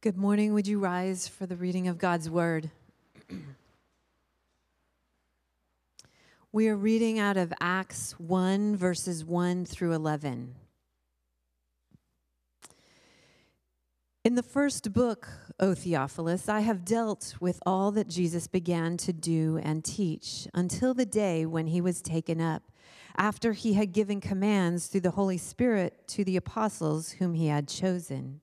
Good morning. Would you rise for the reading of God's word? we are reading out of Acts 1, verses 1 through 11. In the first book, O Theophilus, I have dealt with all that Jesus began to do and teach until the day when he was taken up, after he had given commands through the Holy Spirit to the apostles whom he had chosen.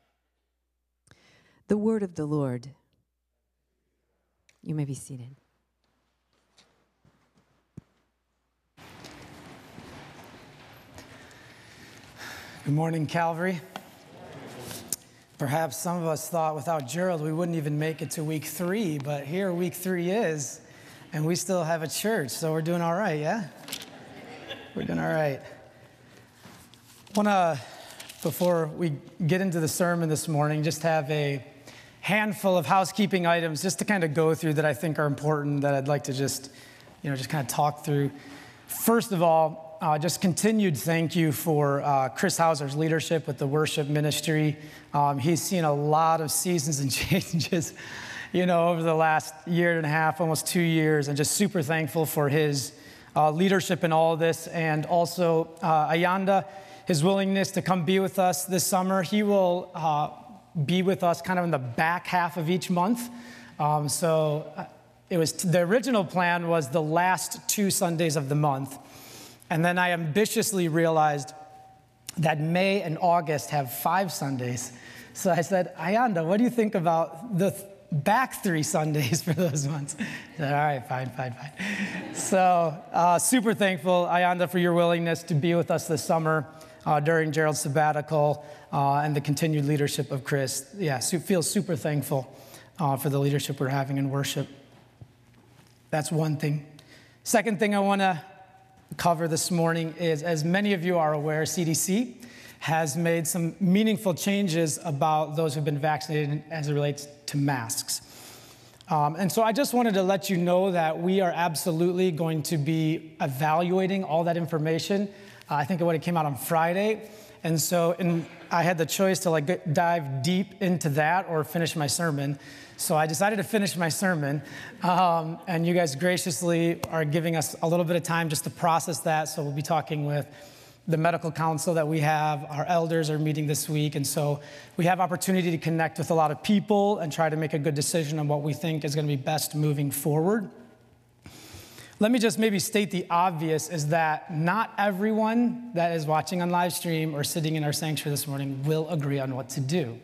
The word of the Lord. You may be seated. Good morning, Calvary. Perhaps some of us thought without Gerald we wouldn't even make it to week three, but here week three is, and we still have a church, so we're doing all right, yeah? We're doing all right. I want to, before we get into the sermon this morning, just have a handful of housekeeping items just to kind of go through that I think are important that I'd like to just, you know, just kind of talk through. First of all, uh, just continued thank you for uh, Chris Hauser's leadership with the worship ministry. Um, he's seen a lot of seasons and changes, you know, over the last year and a half, almost two years, and just super thankful for his uh, leadership in all of this. And also, uh, Ayanda, his willingness to come be with us this summer. He will uh, be with us kind of in the back half of each month. Um, so uh, it was the original plan was the last two Sundays of the month. And then I ambitiously realized that May and August have five Sundays. So I said, Ayanda, what do you think about the th- back three Sundays for those ones? Said, All right, fine, fine, fine. so uh, super thankful, Ayanda, for your willingness to be with us this summer uh, during Gerald's sabbatical uh, and the continued leadership of Chris. Yeah, so feel super thankful uh, for the leadership we're having in worship. That's one thing. Second thing I want to cover this morning is, as many of you are aware, CDC has made some meaningful changes about those who've been vaccinated as it relates to masks. Um, and so I just wanted to let you know that we are absolutely going to be evaluating all that information I think it would have came out on Friday. And so in, I had the choice to like dive deep into that or finish my sermon. So I decided to finish my sermon. Um, and you guys graciously are giving us a little bit of time just to process that. So we'll be talking with the medical council that we have. Our elders are meeting this week. And so we have opportunity to connect with a lot of people and try to make a good decision on what we think is going to be best moving forward. Let me just maybe state the obvious is that not everyone that is watching on live stream or sitting in our sanctuary this morning will agree on what to do.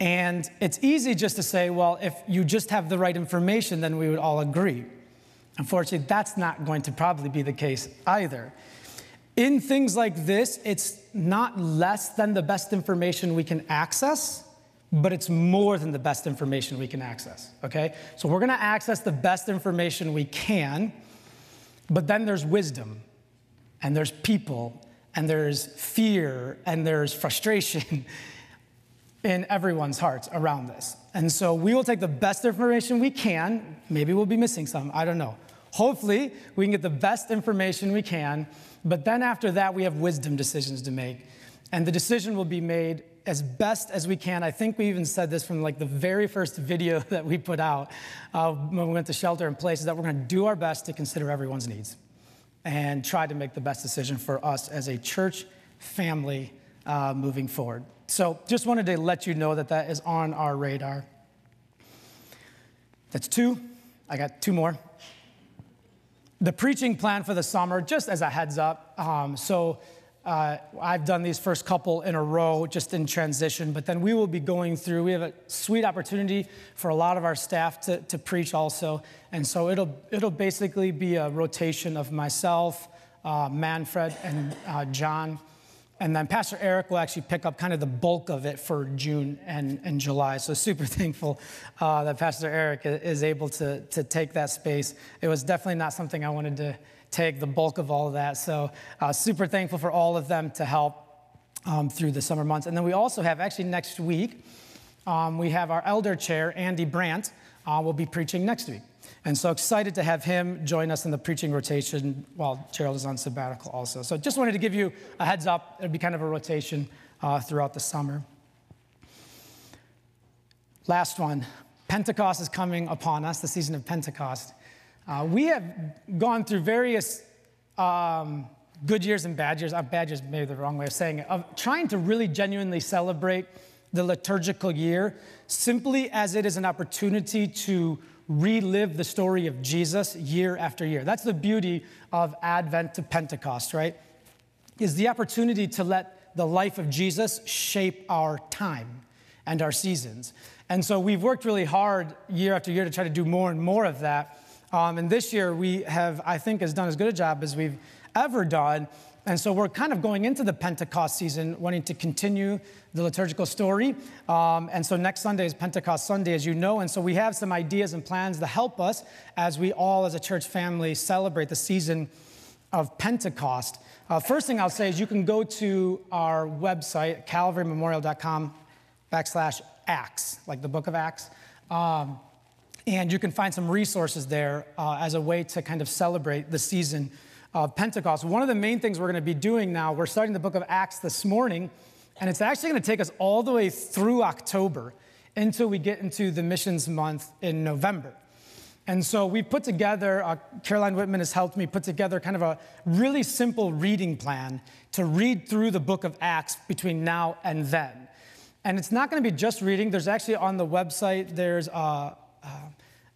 And it's easy just to say, well, if you just have the right information, then we would all agree. Unfortunately, that's not going to probably be the case either. In things like this, it's not less than the best information we can access, but it's more than the best information we can access, okay? So we're gonna access the best information we can, but then there's wisdom, and there's people, and there's fear and there's frustration in everyone's hearts around this. And so we will take the best information we can. Maybe we'll be missing some, I don't know. Hopefully, we can get the best information we can, but then after that, we have wisdom decisions to make. And the decision will be made as best as we can. I think we even said this from like the very first video that we put out uh, when we went to shelter in place, is that we're going to do our best to consider everyone's needs and try to make the best decision for us as a church family uh, moving forward. So just wanted to let you know that that is on our radar. That's two. I got two more. The preaching plan for the summer, just as a heads up. Um, so uh, I've done these first couple in a row just in transition, but then we will be going through. We have a sweet opportunity for a lot of our staff to, to preach also. And so it'll, it'll basically be a rotation of myself, uh, Manfred, and uh, John. And then Pastor Eric will actually pick up kind of the bulk of it for June and, and July. So super thankful uh, that Pastor Eric is able to, to take that space. It was definitely not something I wanted to take the bulk of all of that. So, uh, super thankful for all of them to help um, through the summer months. And then we also have, actually, next week, um, we have our elder chair, Andy Brandt, uh, will be preaching next week. And so excited to have him join us in the preaching rotation while Gerald is on sabbatical also. So just wanted to give you a heads up. It'll be kind of a rotation uh, throughout the summer. Last one Pentecost is coming upon us, the season of Pentecost. Uh, we have gone through various um, good years and bad years, uh, bad years maybe the wrong way of saying it, of trying to really genuinely celebrate the liturgical year simply as it is an opportunity to relive the story of Jesus year after year. That's the beauty of Advent to Pentecost, right? Is the opportunity to let the life of Jesus shape our time and our seasons. And so we've worked really hard year after year to try to do more and more of that. Um, and this year we have, I think, has done as good a job as we've ever done. And so we're kind of going into the Pentecost season wanting to continue the liturgical story. Um, and so next Sunday is Pentecost Sunday, as you know. And so we have some ideas and plans to help us as we all, as a church family, celebrate the season of Pentecost. Uh, first thing I'll say is you can go to our website, calvarymemorial.com backslash Acts, like the book of Acts. Um, and you can find some resources there uh, as a way to kind of celebrate the season of Pentecost. One of the main things we're going to be doing now, we're starting the book of Acts this morning, and it's actually going to take us all the way through October until we get into the missions month in November. And so we put together, uh, Caroline Whitman has helped me put together kind of a really simple reading plan to read through the book of Acts between now and then. And it's not going to be just reading. There's actually on the website, there's a, uh,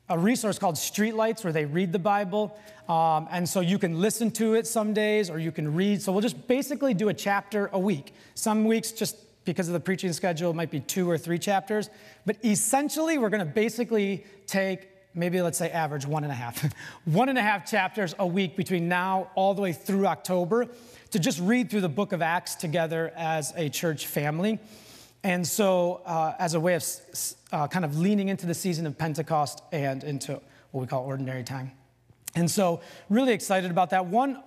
a resource called Streetlights where they read the Bible. Um, and so you can listen to it some days or you can read. So we'll just basically do a chapter a week. Some weeks, just because of the preaching schedule, it might be two or three chapters. But essentially, we're going to basically take maybe let's say average one and a half, one and a half chapters a week between now all the way through October to just read through the book of Acts together as a church family. And so, uh, as a way of uh, kind of leaning into the season of Pentecost and into what we call ordinary time. And so, really excited about that. One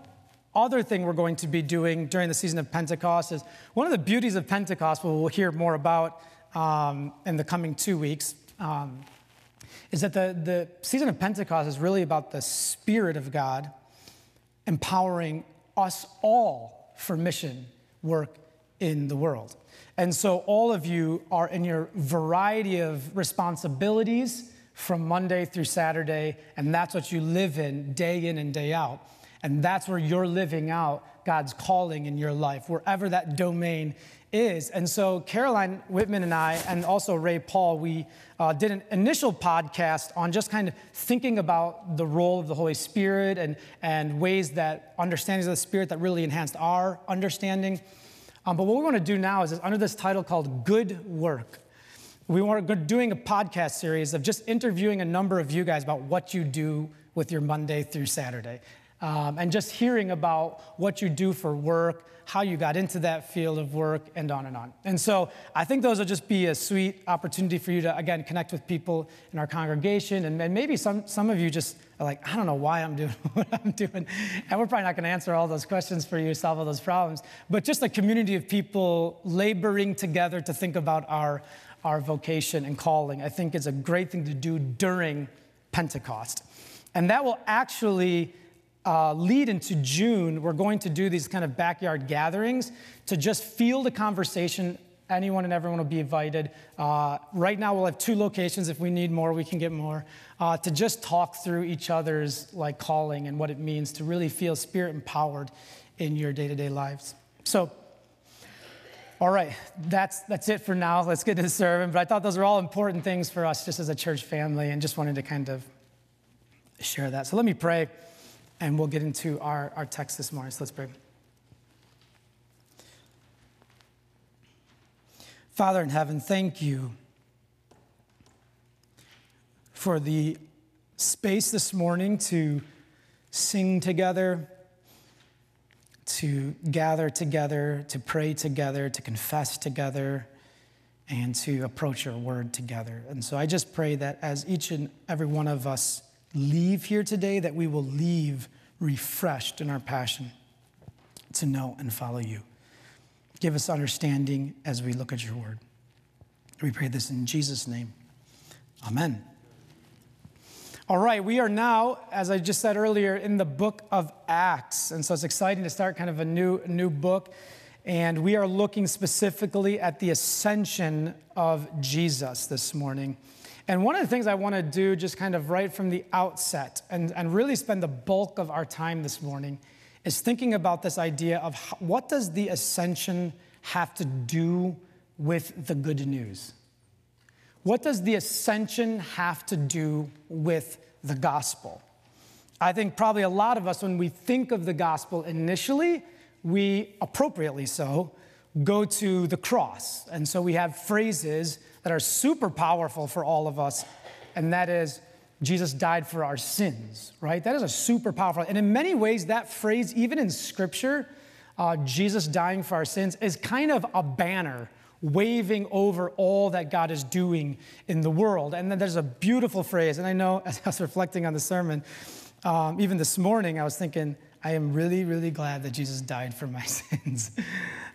other thing we're going to be doing during the season of Pentecost is one of the beauties of Pentecost, we'll hear more about um, in the coming two weeks, um, is that the, the season of Pentecost is really about the Spirit of God empowering us all for mission work in the world. And so all of you are in your variety of responsibilities from Monday through Saturday, and that's what you live in day in and day out. And that's where you're living out God's calling in your life, wherever that domain is. And so, Caroline Whitman and I, and also Ray Paul, we uh, did an initial podcast on just kind of thinking about the role of the Holy Spirit and, and ways that understandings of the Spirit that really enhanced our understanding. Um, but what we want to do now is, is under this title called Good Work. We are doing a podcast series of just interviewing a number of you guys about what you do with your Monday through Saturday. Um, and just hearing about what you do for work, how you got into that field of work, and on and on. And so I think those will just be a sweet opportunity for you to, again, connect with people in our congregation. And, and maybe some, some of you just are like, I don't know why I'm doing what I'm doing. And we're probably not going to answer all those questions for you, solve all those problems. But just a community of people laboring together to think about our, our vocation and calling, I think is a great thing to do during Pentecost. And that will actually uh, lead into June, we're going to do these kind of backyard gatherings to just feel the conversation. Anyone and everyone will be invited. Uh, right now, we'll have two locations. If we need more, we can get more. Uh, to just talk through each other's like calling and what it means to really feel spirit empowered in your day-to-day lives. So, all right, that's that's it for now. Let's get to the sermon. But I thought those are all important things for us, just as a church family, and just wanted to kind of share that. So let me pray and we'll get into our, our text this morning. So let's pray. Father in heaven, thank you for the space this morning to sing together, to gather together, to pray together, to confess together, and to approach your word together. And so I just pray that as each and every one of us leave here today, that we will leave refreshed in our passion to know and follow you. Give us understanding as we look at your word. We pray this in Jesus' name. Amen. All right, we are now, as I just said earlier, in the book of Acts. And so it's exciting to start kind of a new, new book. And we are looking specifically at the ascension of Jesus this morning. And one of the things I want to do, just kind of right from the outset, and, and really spend the bulk of our time this morning, is thinking about this idea of how, what does the ascension have to do with the good news? What does the ascension have to do with the gospel? I think probably a lot of us, when we think of the gospel initially, we appropriately so go to the cross. And so we have phrases that are super powerful for all of us, and that is Jesus died for our sins, right? That is a super powerful. And in many ways, that phrase, even in scripture, uh, Jesus dying for our sins, is kind of a banner waving over all that God is doing in the world. And then there's a beautiful phrase, and I know as I was reflecting on the sermon, um, even this morning, I was thinking, I am really, really glad that Jesus died for my sins.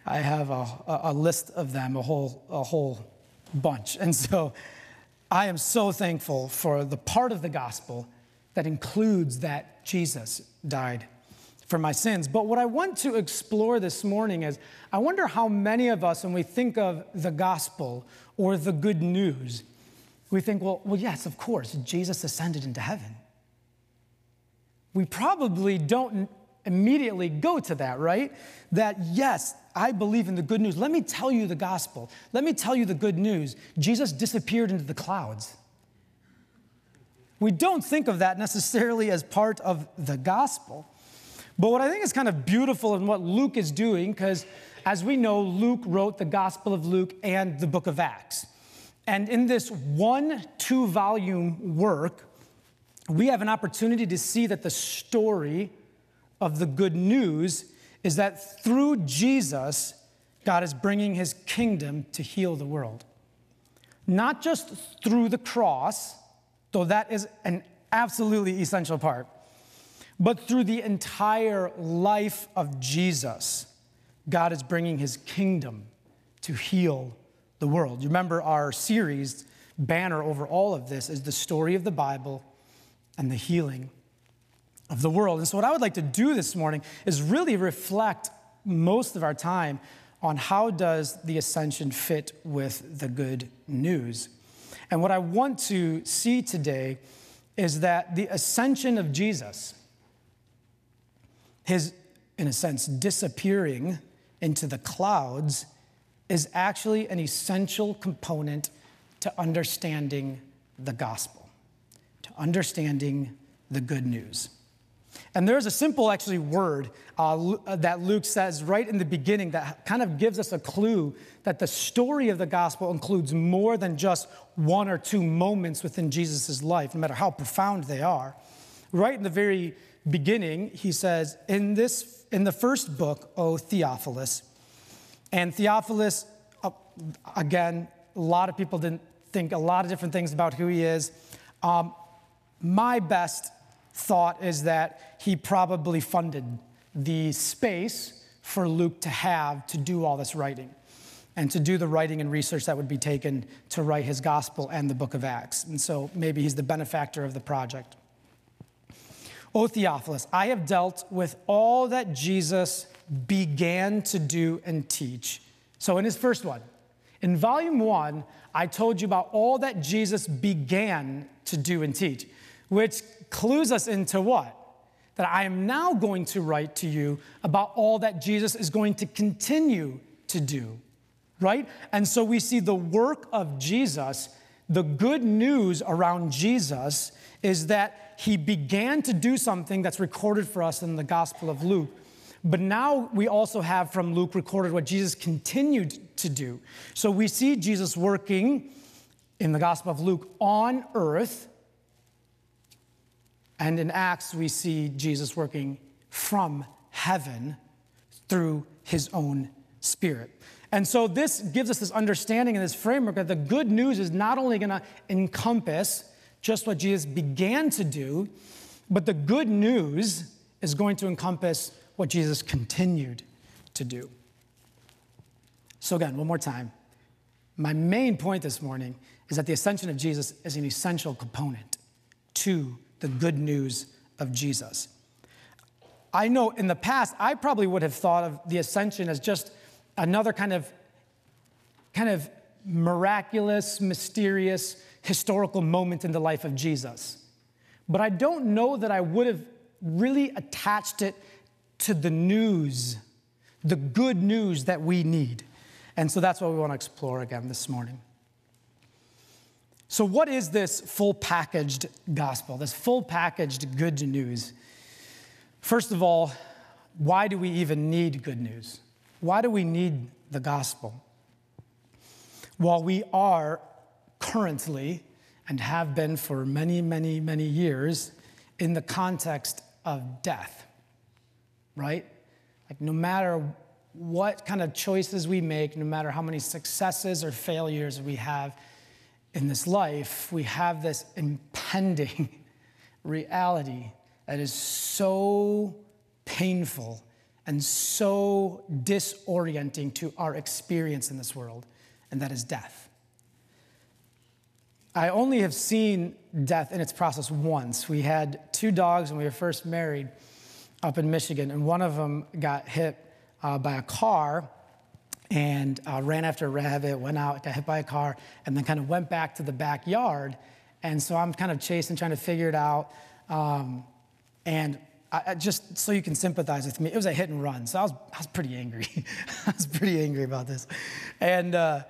I have a, a, list of them, a whole, a whole bunch. And so I am so thankful for the part of the gospel that includes that Jesus died for my sins. But what I want to explore this morning is I wonder how many of us, when we think of the gospel or the good news, we think, well, well, yes, of course, Jesus ascended into heaven. We probably don't immediately go to that, right? That yes, I believe in the good news. Let me tell you the gospel. Let me tell you the good news. Jesus disappeared into the clouds. We don't think of that necessarily as part of the gospel. But what I think is kind of beautiful in what Luke is doing, because as we know, Luke wrote the Gospel of Luke and the book of Acts. And in this one, two volume work, we have an opportunity to see that the story of the good news is that through Jesus, God is bringing his kingdom to heal the world. Not just through the cross, though that is an absolutely essential part, but through the entire life of Jesus, God is bringing his kingdom to heal the world. You remember our series banner over all of this is the story of the Bible and the healing of the world. And so, what I would like to do this morning is really reflect most of our time on how does the ascension fit with the good news. And what I want to see today is that the ascension of Jesus, his, in a sense, disappearing into the clouds, is actually an essential component to understanding the gospel, to understanding the good news. And there's a simple, actually, word uh, uh, that Luke says right in the beginning that kind of gives us a clue that the story of the gospel includes more than just one or two moments within Jesus' life, no matter how profound they are. Right in the very beginning, he says, in this, in the first book, O Theophilus, and Theophilus, uh, again, a lot of people didn't think a lot of different things about who he is. Um, my best thought is that he probably funded the space for Luke to have to do all this writing and to do the writing and research that would be taken to write his gospel and the book of Acts. And so maybe he's the benefactor of the project. O Theophilus, I have dealt with all that Jesus began to do and teach. So in his first one, in volume one, I told you about all that Jesus began to do and teach, which clues us into what? That I am now going to write to you about all that Jesus is going to continue to do right? And so we see the work of Jesus, the good news around Jesus is that he began to do something that's recorded for us in the Gospel of Luke. But now we also have from Luke recorded what Jesus continued to do. So we see Jesus working in the Gospel of Luke on earth. And in Acts, we see Jesus working from heaven through his own spirit. And so this gives us this understanding and this framework that the good news is not only going to encompass just what Jesus began to do, but the good news is going to encompass what Jesus continued to do. So, again, one more time. My main point this morning is that the ascension of Jesus is an essential component to the good news of Jesus. I know in the past, I probably would have thought of the ascension as just another kind of kind of miraculous, mysterious, historical moment in the life of Jesus. But I don't know that I would have really attached it to the news, the good news that we need. And so that's what we want to explore again this morning. So, what is this full packaged gospel, this full packaged good news? First of all, why do we even need good news? Why do we need the gospel? Well, we are currently and have been for many, many, many years in the context of death, right? Like, no matter what kind of choices we make, no matter how many successes or failures we have in this life, we have this impending reality that is so painful and so disorienting to our experience in this world, and that is death. I only have seen death in its process once. We had two dogs when we were first married up in Michigan, and one of them got hit uh, by a car and uh, ran after a rabbit, went out, got hit by a car, and then kind of went back to the backyard. And so I'm kind of chasing, trying to figure it out. Um, and I, just so you can sympathize with me, it was a hit and run. So I was, I was pretty angry. I was pretty angry about this. And uh,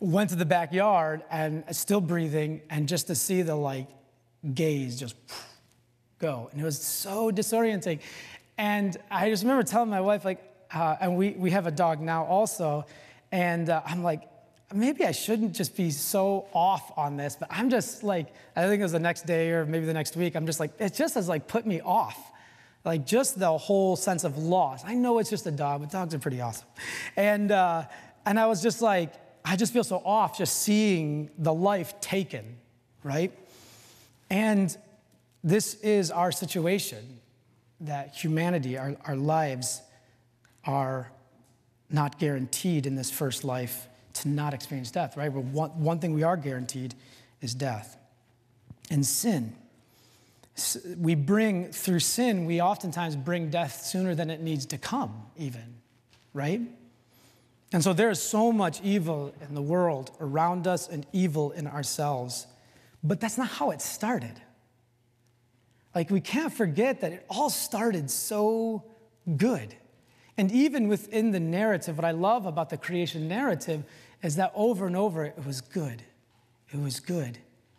went to the backyard and still breathing, and just to see the like gaze just go. And it was so disorienting. And I just remember telling my wife, like, uh, and we, we have a dog now also, and uh, I'm like, maybe I shouldn't just be so off on this, but I'm just like, I think it was the next day or maybe the next week, I'm just like, it just has like put me off like just the whole sense of loss. I know it's just a dog, but dogs are pretty awesome. And, uh, and I was just like, I just feel so off just seeing the life taken, right? And this is our situation that humanity, our, our lives, are not guaranteed in this first life to not experience death, right? But one, one thing we are guaranteed is death. And sin we bring, through sin, we oftentimes bring death sooner than it needs to come, even, right? And so there is so much evil in the world around us and evil in ourselves. But that's not how it started. Like, we can't forget that it all started so good. And even within the narrative, what I love about the creation narrative is that over and over it was good. It was good.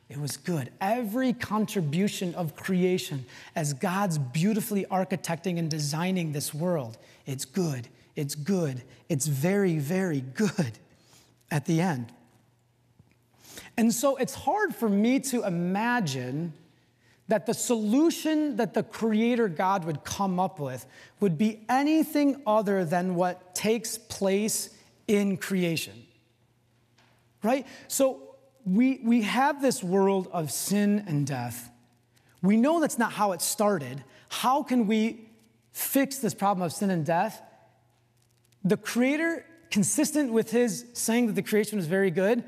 It was good. Every contribution of creation, as God's beautifully architecting and designing this world, it's good. It's good. It's very, very good at the end. And so it's hard for me to imagine that the solution that the Creator God would come up with would be anything other than what takes place in creation. Right? So we, we have this world of sin and death. We know that's not how it started. How can we fix this problem of sin and death? The Creator, consistent with His saying that the creation was very good,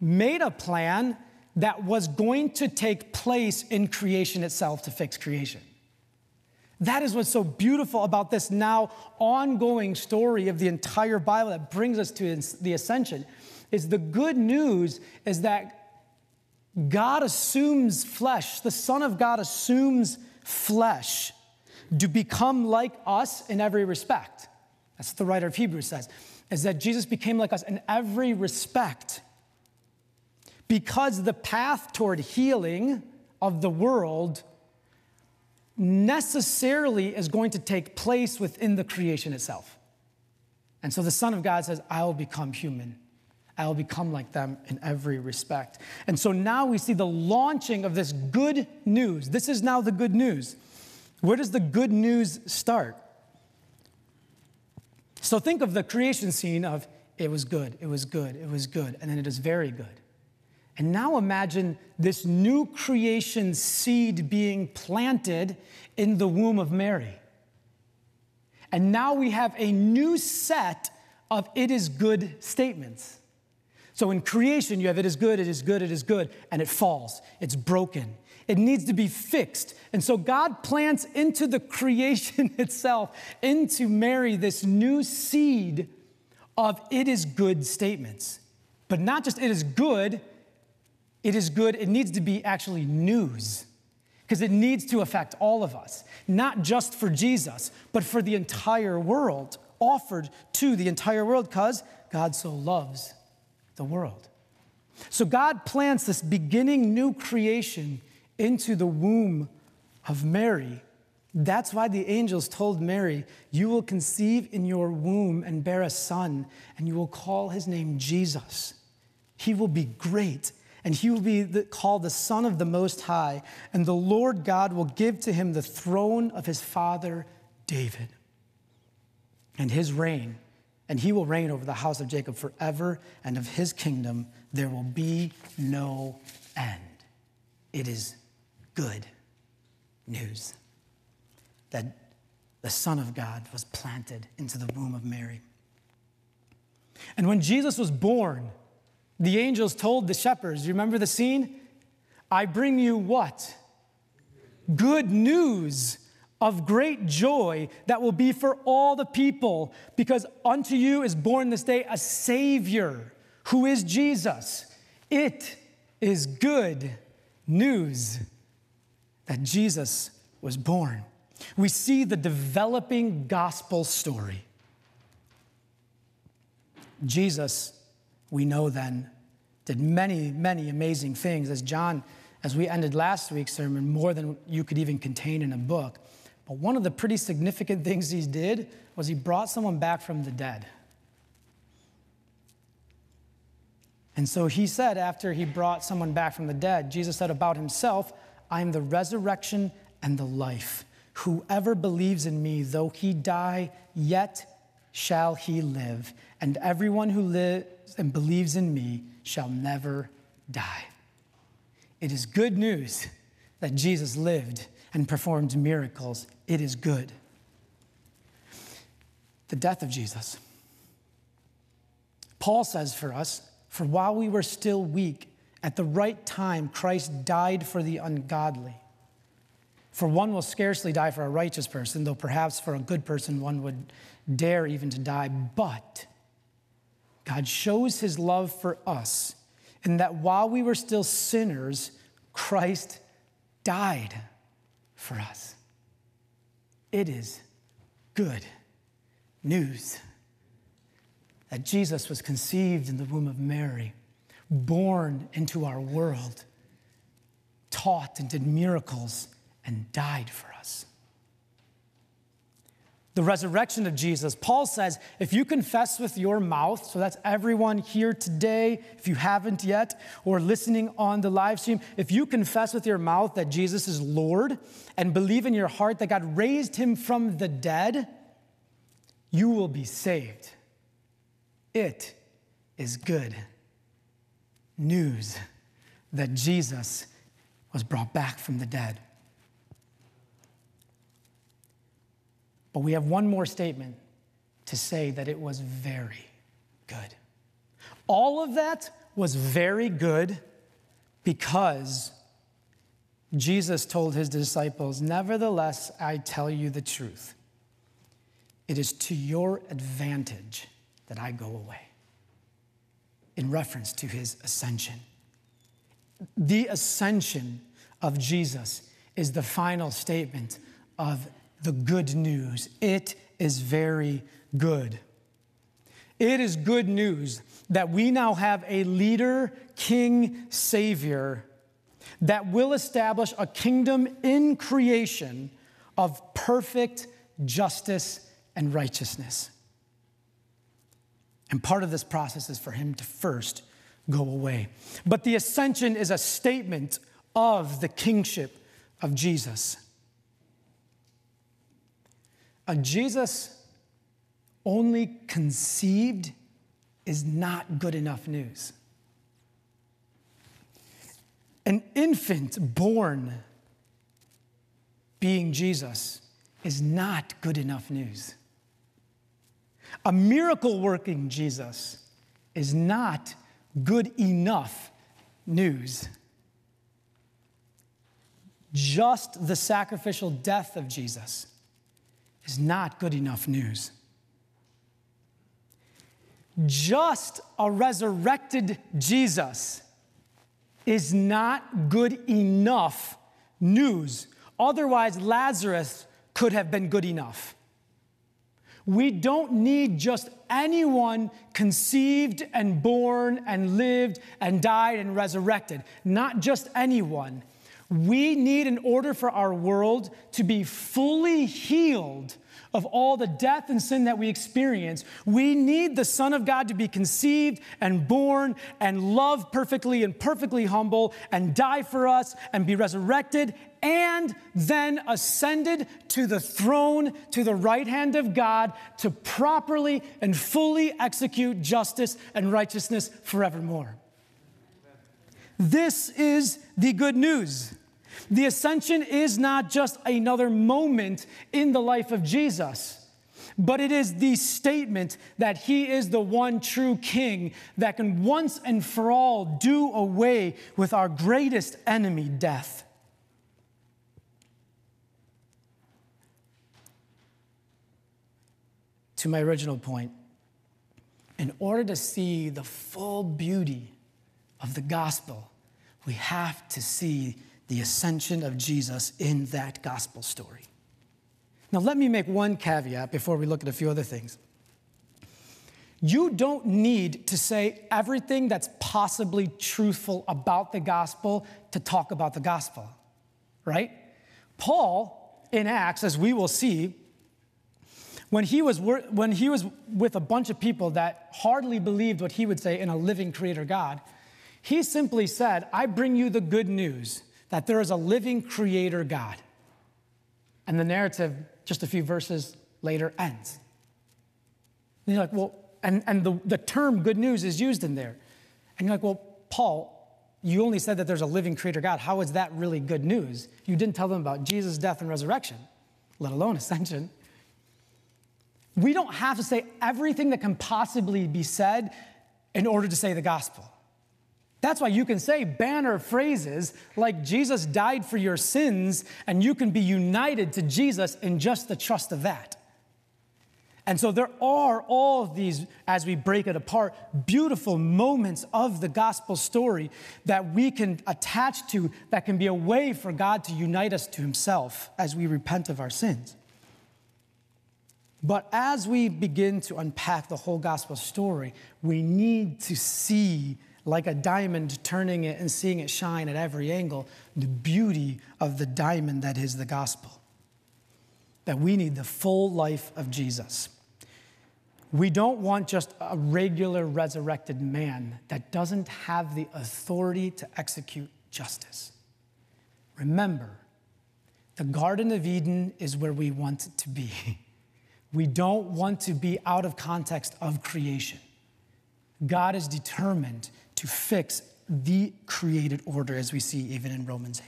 made a plan that was going to take place in creation itself to fix creation. That is what's so beautiful about this now ongoing story of the entire Bible that brings us to the ascension is the good news is that God assumes flesh. The Son of God assumes flesh to become like us in every respect. That's what the writer of Hebrews says, is that Jesus became like us in every respect because the path toward healing of the world necessarily is going to take place within the creation itself. And so the Son of God says, I will become human. I will become like them in every respect. And so now we see the launching of this good news. This is now the good news. Where does the good news start? So think of the creation scene of it was good, it was good, it was good, and then it is very good. And now imagine this new creation seed being planted in the womb of Mary. And now we have a new set of it is good statements. So in creation, you have it is good, it is good, it is good, and it falls. It's broken. It needs to be fixed. And so God plants into the creation itself, into Mary, this new seed of it is good statements. But not just it is good, it is good, it needs to be actually news because it needs to affect all of us, not just for Jesus, but for the entire world, offered to the entire world because God so loves the world. So God plants this beginning new creation into the womb of Mary. That's why the angels told Mary, You will conceive in your womb and bear a son, and you will call his name Jesus. He will be great and he will be called the Son of the Most High, and the Lord God will give to him the throne of his father David. And his reign, and he will reign over the house of Jacob forever, and of his kingdom there will be no end. It is good news that the Son of God was planted into the womb of Mary. And when Jesus was born, the angels told the shepherds, you remember the scene? I bring you what? Good news of great joy that will be for all the people, because unto you is born this day a Savior who is Jesus. It is good news that Jesus was born. We see the developing gospel story. Jesus we know then did many, many amazing things. As John, as we ended last week's sermon, more than you could even contain in a book. But one of the pretty significant things he did was he brought someone back from the dead. And so he said, after he brought someone back from the dead, Jesus said about himself, I am the resurrection and the life. Whoever believes in me, though he die, yet shall he live. And everyone who lives and believes in me shall never die. It is good news that Jesus lived and performed miracles. It is good. The death of Jesus. Paul says for us, for while we were still weak, at the right time, Christ died for the ungodly. For one will scarcely die for a righteous person, though perhaps for a good person one would dare even to die. But God shows his love for us in that while we were still sinners, Christ died for us. It is good news that Jesus was conceived in the womb of Mary, born into our world, taught and did miracles, and died for us. The resurrection of Jesus. Paul says, if you confess with your mouth, so that's everyone here today, if you haven't yet, or listening on the live stream, if you confess with your mouth that Jesus is Lord and believe in your heart that God raised him from the dead, you will be saved. It is good news that Jesus was brought back from the dead. But we have one more statement to say that it was very good. All of that was very good because Jesus told his disciples, Nevertheless, I tell you the truth. It is to your advantage that I go away, in reference to his ascension. The ascension of Jesus is the final statement of the good news. It is very good. It is good news that we now have a leader, king, savior that will establish a kingdom in creation of perfect justice and righteousness. And part of this process is for him to first go away. But the ascension is a statement of the kingship of Jesus. A Jesus only conceived is not good enough news. An infant born being Jesus is not good enough news. A miracle working Jesus is not good enough news. Just the sacrificial death of Jesus is not good enough news. Just a resurrected Jesus is not good enough news. Otherwise, Lazarus could have been good enough. We don't need just anyone conceived and born and lived and died and resurrected. Not just anyone. We need, in order for our world to be fully healed of all the death and sin that we experience, we need the Son of God to be conceived and born and loved perfectly and perfectly humble and die for us and be resurrected and then ascended to the throne to the right hand of God to properly and fully execute justice and righteousness forevermore. This is the good news. The ascension is not just another moment in the life of Jesus, but it is the statement that he is the one true king that can once and for all do away with our greatest enemy, death. To my original point, in order to see the full beauty of the gospel, we have to see the ascension of Jesus in that gospel story. Now, let me make one caveat before we look at a few other things. You don't need to say everything that's possibly truthful about the gospel to talk about the gospel, right? Paul, in Acts, as we will see, when he was, when he was with a bunch of people that hardly believed what he would say in a living creator God, he simply said, I bring you the good news that there is a living creator God. And the narrative, just a few verses later, ends. And you're like, well, and, and the, the term good news is used in there. And you're like, well, Paul, you only said that there's a living creator God. How is that really good news? You didn't tell them about Jesus' death and resurrection, let alone ascension. We don't have to say everything that can possibly be said in order to say the gospel. That's why you can say banner phrases like Jesus died for your sins, and you can be united to Jesus in just the trust of that. And so there are all these, as we break it apart, beautiful moments of the gospel story that we can attach to that can be a way for God to unite us to Himself as we repent of our sins. But as we begin to unpack the whole gospel story, we need to see like a diamond, turning it and seeing it shine at every angle, the beauty of the diamond that is the gospel. that we need the full life of Jesus. We don't want just a regular resurrected man that doesn't have the authority to execute justice. Remember, the Garden of Eden is where we want it to be. We don't want to be out of context of creation. God is determined to fix the created order, as we see even in Romans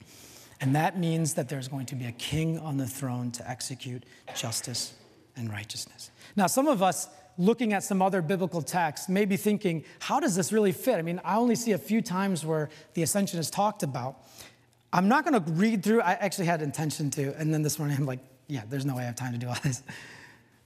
8. And that means that there's going to be a king on the throne to execute justice and righteousness. Now, some of us looking at some other biblical texts may be thinking, how does this really fit? I mean, I only see a few times where the ascension is talked about. I'm not going to read through, I actually had intention to, and then this morning I'm like, yeah, there's no way I have time to do all this.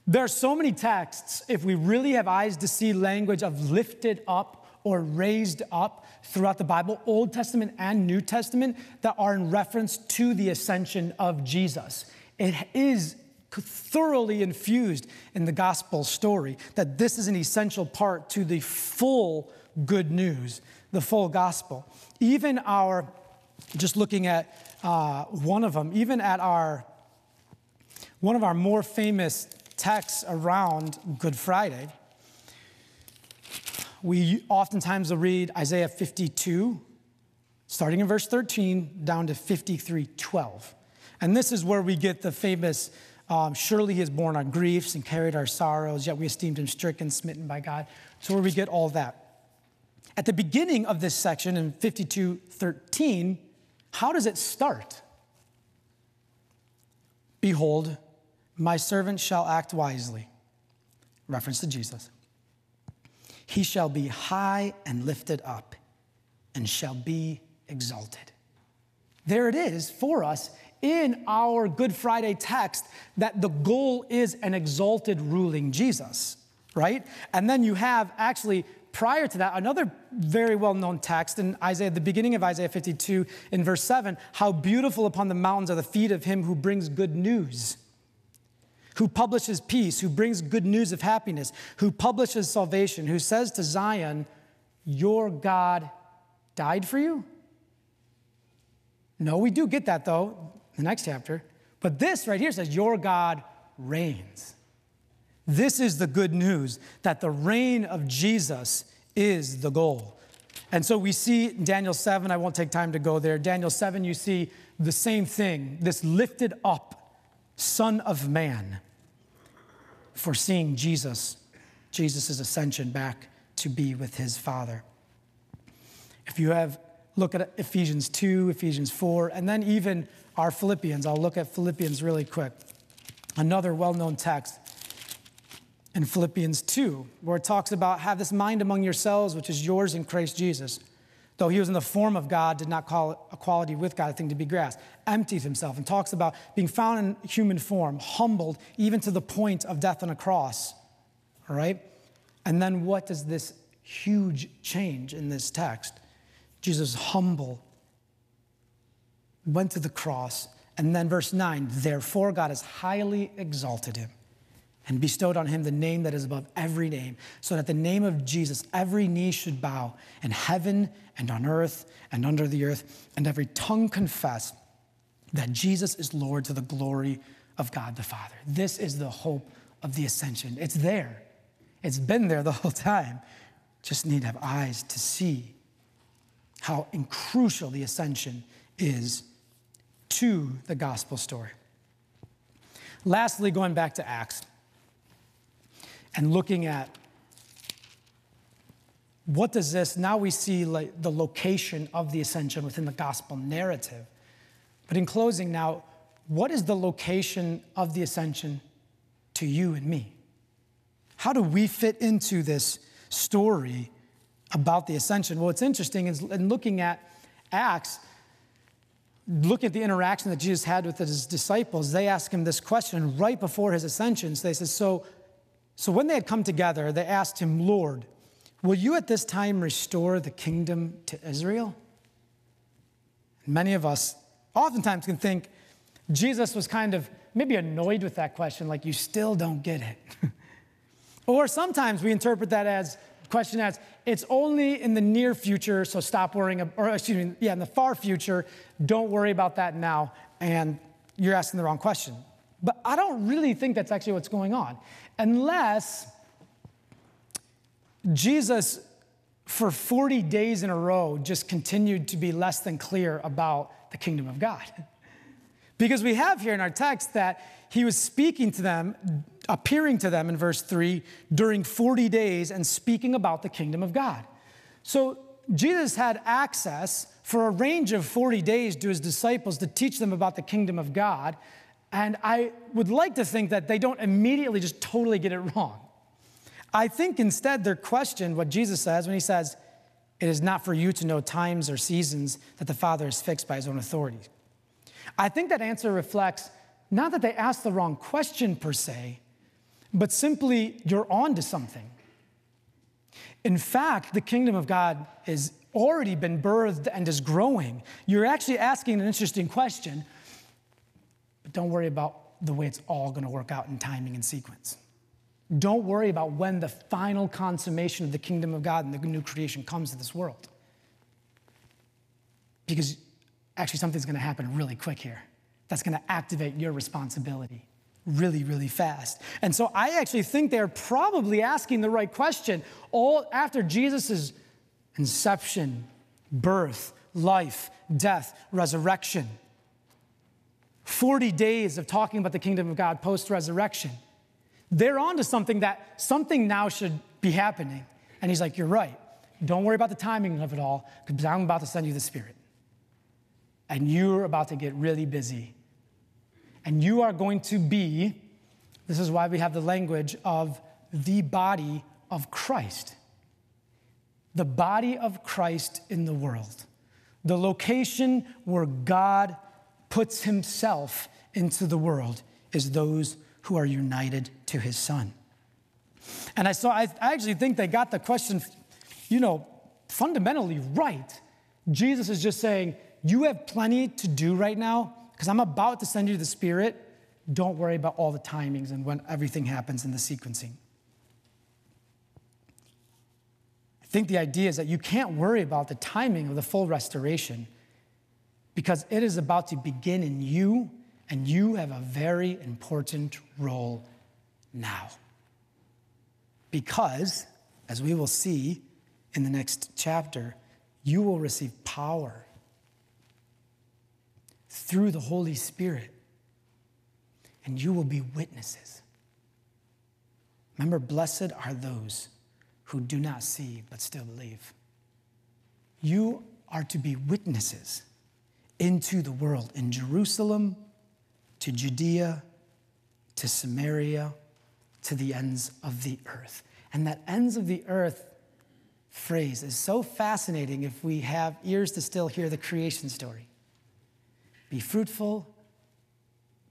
There are so many texts, if we really have eyes to see language of lifted up or raised up throughout the Bible, Old Testament and New Testament, that are in reference to the ascension of Jesus. It is thoroughly infused in the gospel story that this is an essential part to the full good news, the full gospel. Even our just looking at uh, one of them, even at our one of our more famous texts around Good Friday, we oftentimes will read Isaiah 52, starting in verse 13, down to 53, 12. And this is where we get the famous, um, surely he has borne our griefs and carried our sorrows, yet we esteemed him stricken, smitten by God. So where we get all that. At the beginning of this section in 52, 13, how does it start? Behold, my servant shall act wisely. Reference to Jesus. He shall be high and lifted up and shall be exalted. There it is for us in our Good Friday text that the goal is an exalted ruling Jesus, right? And then you have actually prior to that, another very well known text in Isaiah, the beginning of Isaiah 52, in verse 7 how beautiful upon the mountains are the feet of him who brings good news, who publishes peace, who brings good news of happiness, who publishes salvation, who says to Zion, Your God died for you? No, we do get that though, the next chapter. But this right here says, Your God reigns. This is the good news that the reign of Jesus is the goal. And so we see in Daniel 7, I won't take time to go there. Daniel 7, you see the same thing this lifted up Son of Man foreseeing Jesus, Jesus' ascension back to be with his Father. If you have, look at Ephesians 2, Ephesians 4, and then even our Philippians. I'll look at Philippians really quick. Another well known text in Philippians 2, where it talks about have this mind among yourselves, which is yours in Christ Jesus. Though he was in the form of God, did not call equality with God a thing to be grasped, emptied himself, and talks about being found in human form, humbled even to the point of death on a cross. All right? And then what does this huge change in this text? Jesus humble, went to the cross, and then verse 9, therefore God has highly exalted him and bestowed on him the name that is above every name, so that the name of Jesus every knee should bow in heaven and on earth and under the earth, and every tongue confess that Jesus is Lord to the glory of God the Father. This is the hope of the ascension. It's there, it's been there the whole time. Just need to have eyes to see how crucial the ascension is to the gospel story. Lastly, going back to Acts and looking at what does this now we see like the location of the ascension within the gospel narrative. But in closing now what is the location of the ascension to you and me? How do we fit into this story about the ascension? Well it's interesting is in looking at acts look at the interaction that jesus had with his disciples they ask him this question right before his ascension. So they said so so when they had come together, they asked him, Lord, will you at this time restore the kingdom to Israel? Many of us oftentimes can think Jesus was kind of maybe annoyed with that question, like, you still don't get it. or sometimes we interpret that as question as it's only in the near future, so stop worrying, or excuse me, yeah, in the far future, don't worry about that now, and you're asking the wrong question. But I don't really think that's actually what's going on, unless Jesus, for 40 days in a row, just continued to be less than clear about the kingdom of God. Because we have here in our text that he was speaking to them, appearing to them in verse 3 during 40 days and speaking about the kingdom of God. So Jesus had access for a range of 40 days to his disciples to teach them about the kingdom of God. And I would like to think that they don't immediately just totally get it wrong. I think instead they're questioned what Jesus says when he says, It is not for you to know times or seasons that the Father has fixed by his own authority. I think that answer reflects not that they asked the wrong question per se, but simply you're on to something. In fact, the kingdom of God has already been birthed and is growing. You're actually asking an interesting question, but don't worry about the way it's all going to work out in timing and sequence. Don't worry about when the final consummation of the kingdom of God and the new creation comes to this world. Because actually, something's going to happen really quick here that's going to activate your responsibility really, really fast. And so I actually think they're probably asking the right question all after Jesus' inception, birth, life, death, resurrection. 40 days of talking about the kingdom of God post resurrection. They're on to something that something now should be happening. And he's like, You're right. Don't worry about the timing of it all, because I'm about to send you the Spirit. And you're about to get really busy and you are going to be, this is why we have the language of the body of Christ. The body of Christ in the world. The location where God puts himself into the world is those who are united to his son. And I saw, I actually think they got the question, you know, fundamentally right. Jesus is just saying, You have plenty to do right now because I'm about to send you the Spirit. Don't worry about all the timings and when everything happens in the sequencing. I think the idea is that you can't worry about the timing of the full restoration because it is about to begin in you, and you have a very important role now. Because, as we will see in the next chapter, you will receive power through the Holy Spirit, and you will be witnesses. Remember, blessed are those who do not see but still believe. You are to be witnesses into the world in Jerusalem, to Judea, to Samaria, to the ends of the earth. And that ends of the earth phrase is so fascinating if we have ears to still hear the creation story. Be fruitful,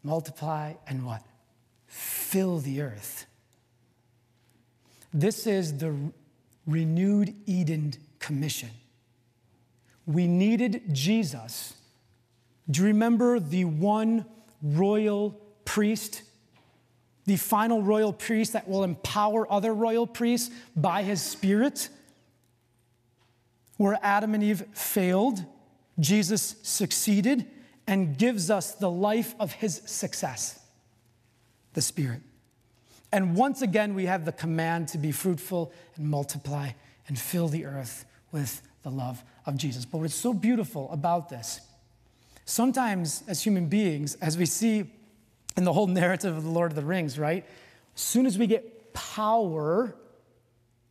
multiply, and what? Fill the earth. This is the renewed Eden commission. We needed Jesus. Do you remember the one royal priest? The final royal priest that will empower other royal priests by his spirit? Where Adam and Eve failed, Jesus succeeded and gives us the life of his success, the Spirit. And once again, we have the command to be fruitful and multiply and fill the earth with the love of Jesus. But what's so beautiful about this, sometimes as human beings, as we see in the whole narrative of the Lord of the Rings, right? As soon as we get power,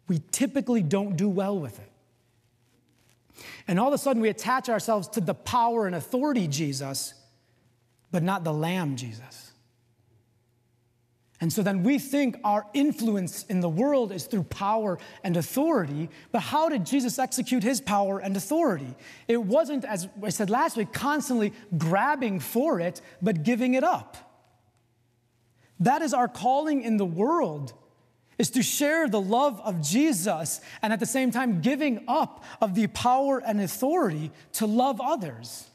we typically don't do well with it. And all of a sudden, we attach ourselves to the power and authority Jesus, but not the Lamb Jesus. And so then we think our influence in the world is through power and authority. But how did Jesus execute his power and authority? It wasn't, as I said last week, constantly grabbing for it, but giving it up. That is our calling in the world is to share the love of Jesus and at the same time giving up of the power and authority to love others.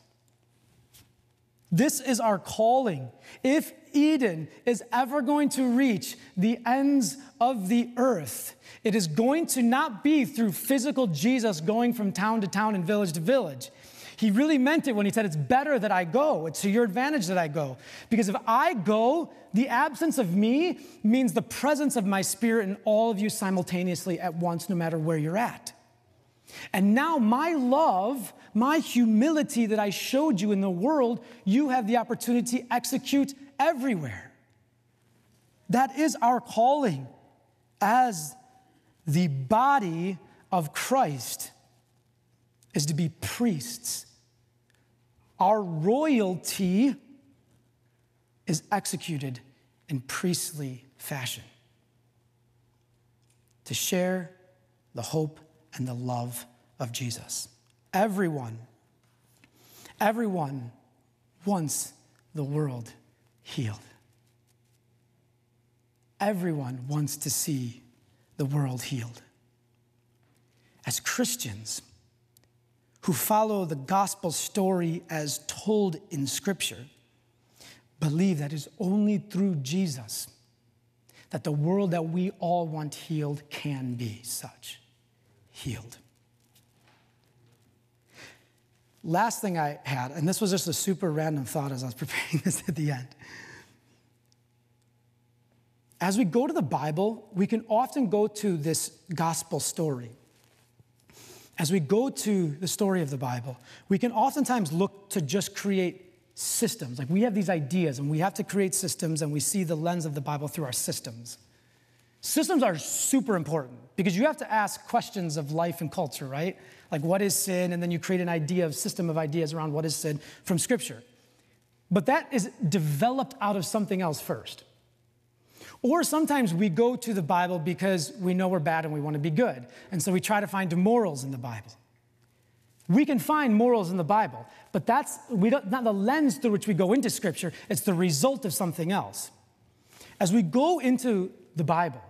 This is our calling. If Eden is ever going to reach the ends of the earth, it is going to not be through physical Jesus going from town to town and village to village. He really meant it when he said, It's better that I go. It's to your advantage that I go. Because if I go, the absence of me means the presence of my spirit in all of you simultaneously at once, no matter where you're at. And now, my love, my humility that I showed you in the world, you have the opportunity to execute everywhere. That is our calling as the body of Christ is to be priests. Our royalty is executed in priestly fashion to share the hope and the love of Jesus. Everyone, everyone wants the world healed. Everyone wants to see the world healed. As Christians who follow the gospel story as told in Scripture, believe that it's only through Jesus that the world that we all want healed can be such healed. Last thing I had, and this was just a super random thought as I was preparing this at the end. As we go to the Bible, we can often go to this gospel story. As we go to the story of the Bible, we can oftentimes look to just create systems. Like we have these ideas and we have to create systems, and we see the lens of the Bible through our systems. Systems are super important because you have to ask questions of life and culture, right? Like, what is sin? And then you create an idea of system of ideas around what is sin from Scripture. But that is developed out of something else first. Or sometimes we go to the Bible because we know we're bad and we want to be good. And so we try to find morals in the Bible. We can find morals in the Bible, but that's we don't, not the lens through which we go into Scripture, it's the result of something else. As we go into the Bible,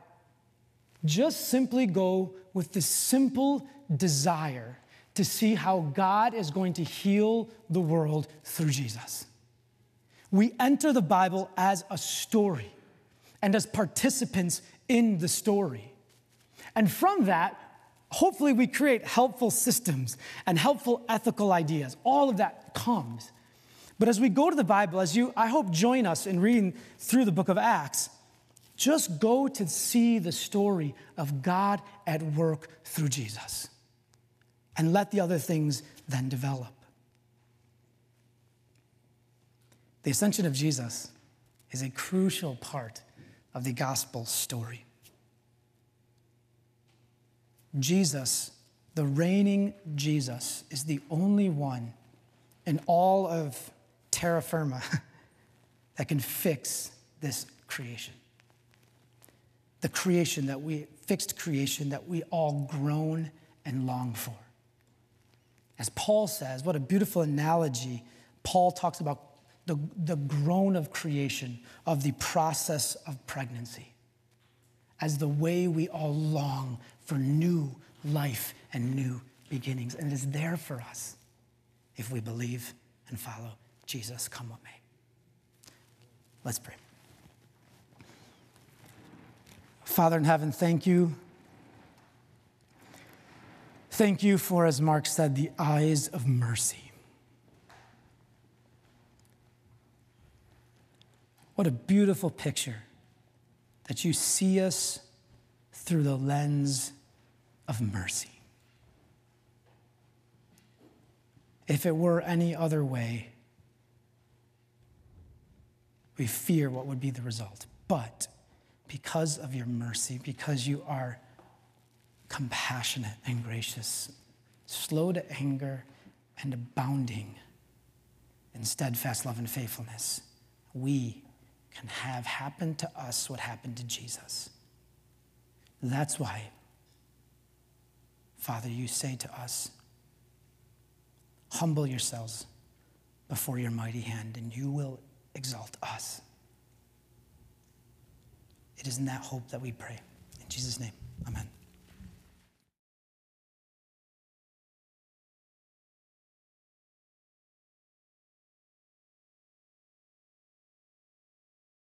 just simply go with the simple desire to see how God is going to heal the world through Jesus. We enter the Bible as a story and as participants in the story. And from that, hopefully, we create helpful systems and helpful ethical ideas. All of that comes. But as we go to the Bible, as you, I hope, join us in reading through the book of Acts, just go to see the story of God at work through Jesus and let the other things then develop. The ascension of Jesus is a crucial part of the gospel story. Jesus, the reigning Jesus, is the only one in all of terra firma that can fix this creation the creation that we, fixed creation that we all groan and long for. As Paul says, what a beautiful analogy. Paul talks about the, the groan of creation, of the process of pregnancy, as the way we all long for new life and new beginnings. And it is there for us if we believe and follow Jesus, come what may. Let's pray. Father in heaven, thank you. Thank you for, as Mark said, the eyes of mercy. What a beautiful picture that you see us through the lens of mercy. If it were any other way, we fear what would be the result. But because of your mercy, because you are compassionate and gracious, slow to anger, and abounding in steadfast love and faithfulness, we can have happen to us what happened to Jesus. That's why, Father, you say to us, humble yourselves before your mighty hand, and you will exalt us. It is in that hope that we pray. In Jesus' name, amen.